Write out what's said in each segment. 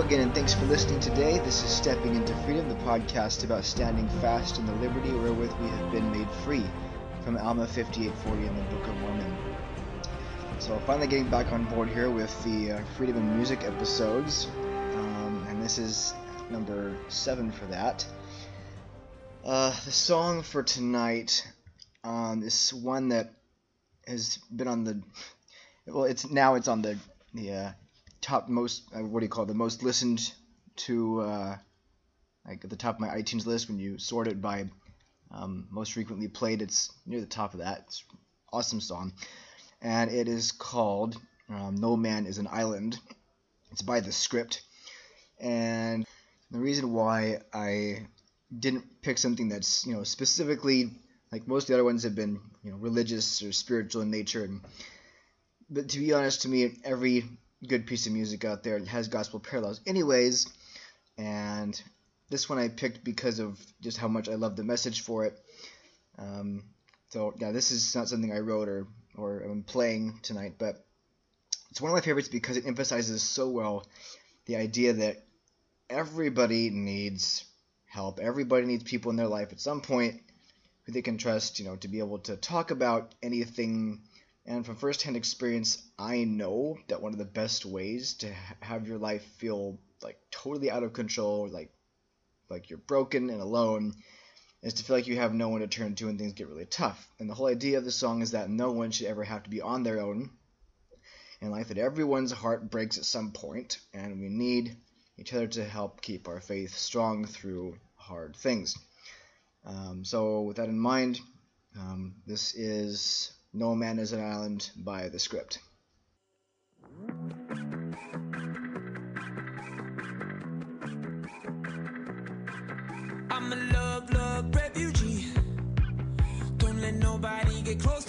Again, and thanks for listening today. This is Stepping into Freedom, the podcast about standing fast in the liberty wherewith we have been made free from Alma 5840 in the Book of Mormon. So, finally getting back on board here with the uh, Freedom in Music episodes, um, and this is number seven for that. Uh, the song for tonight um, is one that has been on the well, it's now it's on the the uh, top most uh, what do you call it, the most listened to uh, like at the top of my iTunes list when you sort it by um, most frequently played. It's near the top of that. It's awesome song, and it is called um, "No Man Is an Island." It's by the Script, and the reason why I didn't pick something that's you know specifically like most of the other ones have been you know religious or spiritual in nature and but to be honest to me every good piece of music out there It has gospel parallels anyways and this one I picked because of just how much I love the message for it um, so yeah this is not something I wrote or or I'm playing tonight but it's one of my favorites because it emphasizes so well the idea that everybody needs help everybody needs people in their life at some point who they can trust, you know, to be able to talk about anything. And from firsthand experience, I know that one of the best ways to have your life feel like totally out of control, like like you're broken and alone, is to feel like you have no one to turn to when things get really tough. And the whole idea of the song is that no one should ever have to be on their own in life, that everyone's heart breaks at some point, and we need each other to help keep our faith strong through hard things. Um, so, with that in mind, um, this is No Man is an Island by the script. I'm a love, love refugee. Don't let nobody get close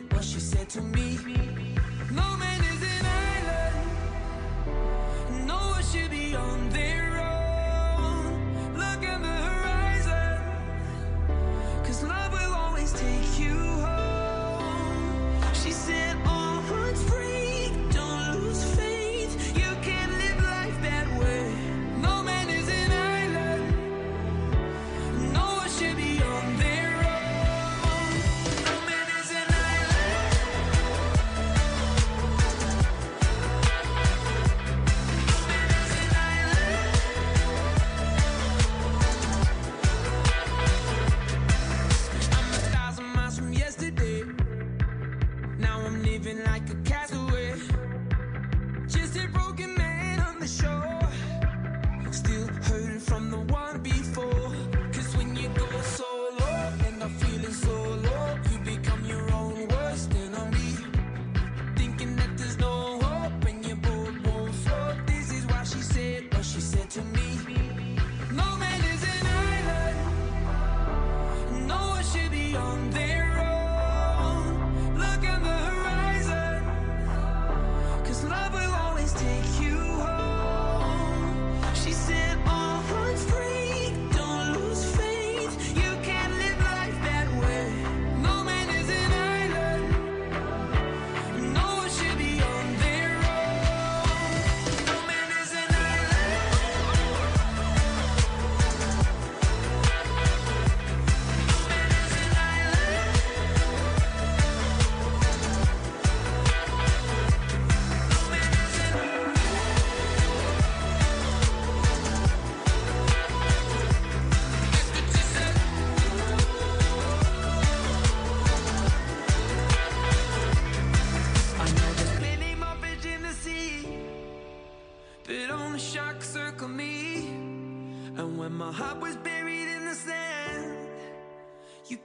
what she said to me. No man is an island. No one should be on their own. Look at the horizon. Cause love will always take you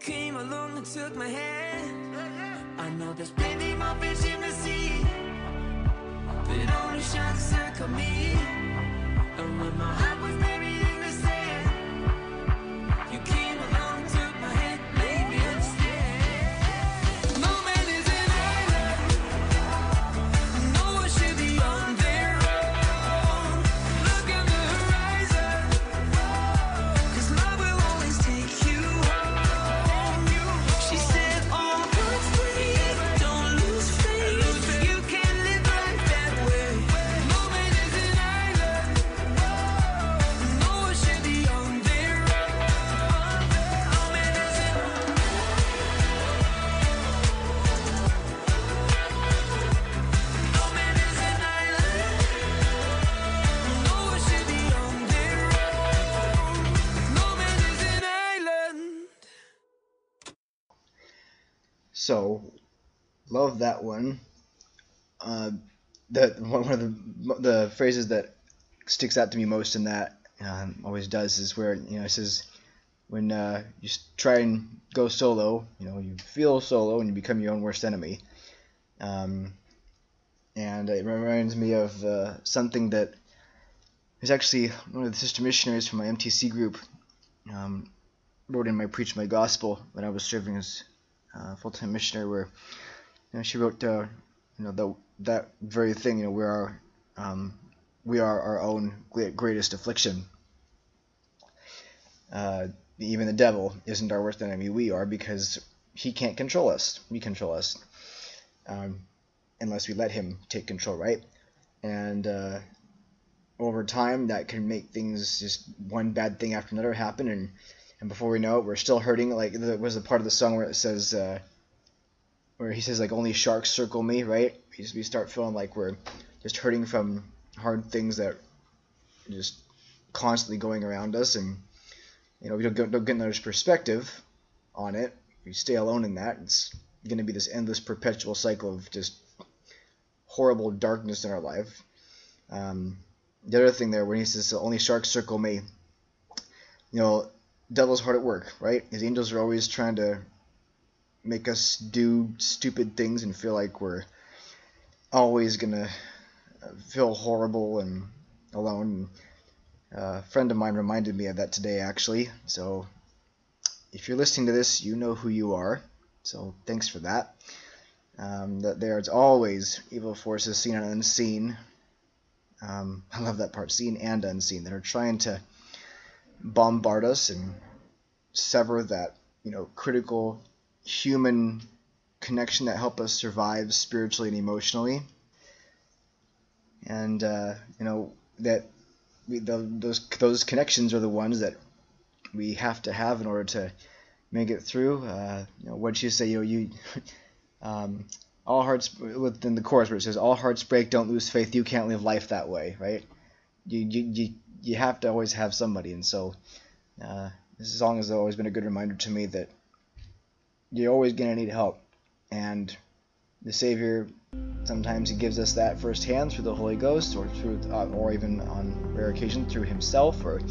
came along and took my hand. I know there's plenty more fish in the sea, but only sharks circle me. And when my heart was buried So, love that one. Uh, that one of the the phrases that sticks out to me most in that um, always does is where you know it says when uh, you try and go solo, you know you feel solo and you become your own worst enemy. Um, and it reminds me of uh, something that is actually one of the sister missionaries from my MTC group um, wrote in my Preach My Gospel when I was serving as uh, full-time missionary, where you know, she wrote, uh, you know, the, that very thing, you know, we are, um, we are our own greatest affliction. Uh, even the devil isn't our worst enemy. We are because he can't control us. We control us. Um, unless we let him take control, right? And uh, over time, that can make things just one bad thing after another happen, and and before we know it, we're still hurting. Like there was a part of the song where it says, uh, where he says like only sharks circle me, right? We just we start feeling like we're just hurting from hard things that are just constantly going around us, and you know we don't get, don't get another perspective on it. We stay alone in that. It's going to be this endless, perpetual cycle of just horrible darkness in our life. Um, the other thing there, when he says only sharks circle me, you know, devil's hard at work, right? His angels are always trying to make us do stupid things and feel like we're always gonna feel horrible and alone. Uh, a friend of mine reminded me of that today, actually. So, if you're listening to this, you know who you are. So, thanks for that. Um, that there's always evil forces seen and unseen. Um, I love that part, seen and unseen, that are trying to bombard us and sever that you know critical human connection that help us survive spiritually and emotionally. And uh, you know that we, the, those those connections are the ones that we have to have in order to make it through. Uh, you know, what you say, you know, you Um, all hearts within the chorus where it says all hearts break, don't lose faith. You can't live life that way, right? You you you, you have to always have somebody, and so uh, this song has always been a good reminder to me that you're always gonna need help, and the Savior sometimes he gives us that firsthand through the Holy Ghost, or through, uh, or even on rare occasions through Himself, or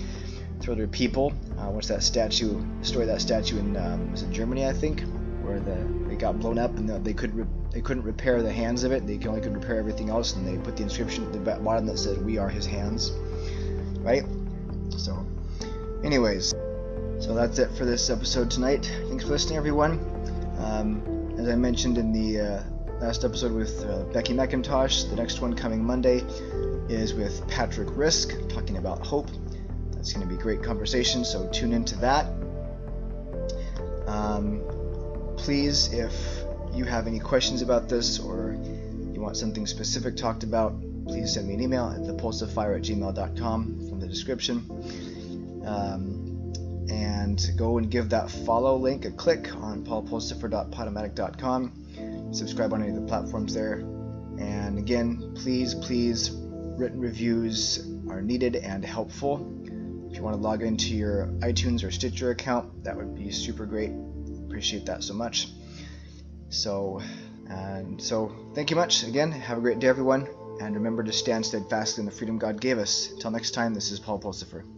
through other people. Uh, what's that statue? Story that statue in um, was it Germany, I think, where the it got blown up and they could re- they couldn't repair the hands of it. They only could repair everything else, and they put the inscription at the bottom that said, "We are His hands." Right. So, anyways, so that's it for this episode tonight. Thanks for listening, everyone. Um, as I mentioned in the uh, last episode with uh, Becky McIntosh, the next one coming Monday is with Patrick Risk talking about hope. That's going to be a great conversation, so tune into that. Um, please, if you have any questions about this or you want something specific talked about, please send me an email at thepulsiphyer at gmail.com from the description. Um, and go and give that follow link a click on paulpulsipher.podomatic.com. Subscribe on any of the platforms there. And again, please, please, written reviews are needed and helpful. If you want to log into your iTunes or Stitcher account, that would be super great appreciate that so much. So, and so thank you much again. Have a great day, everyone, and remember to stand steadfast in the freedom God gave us. Until next time, this is Paul Pulsipher.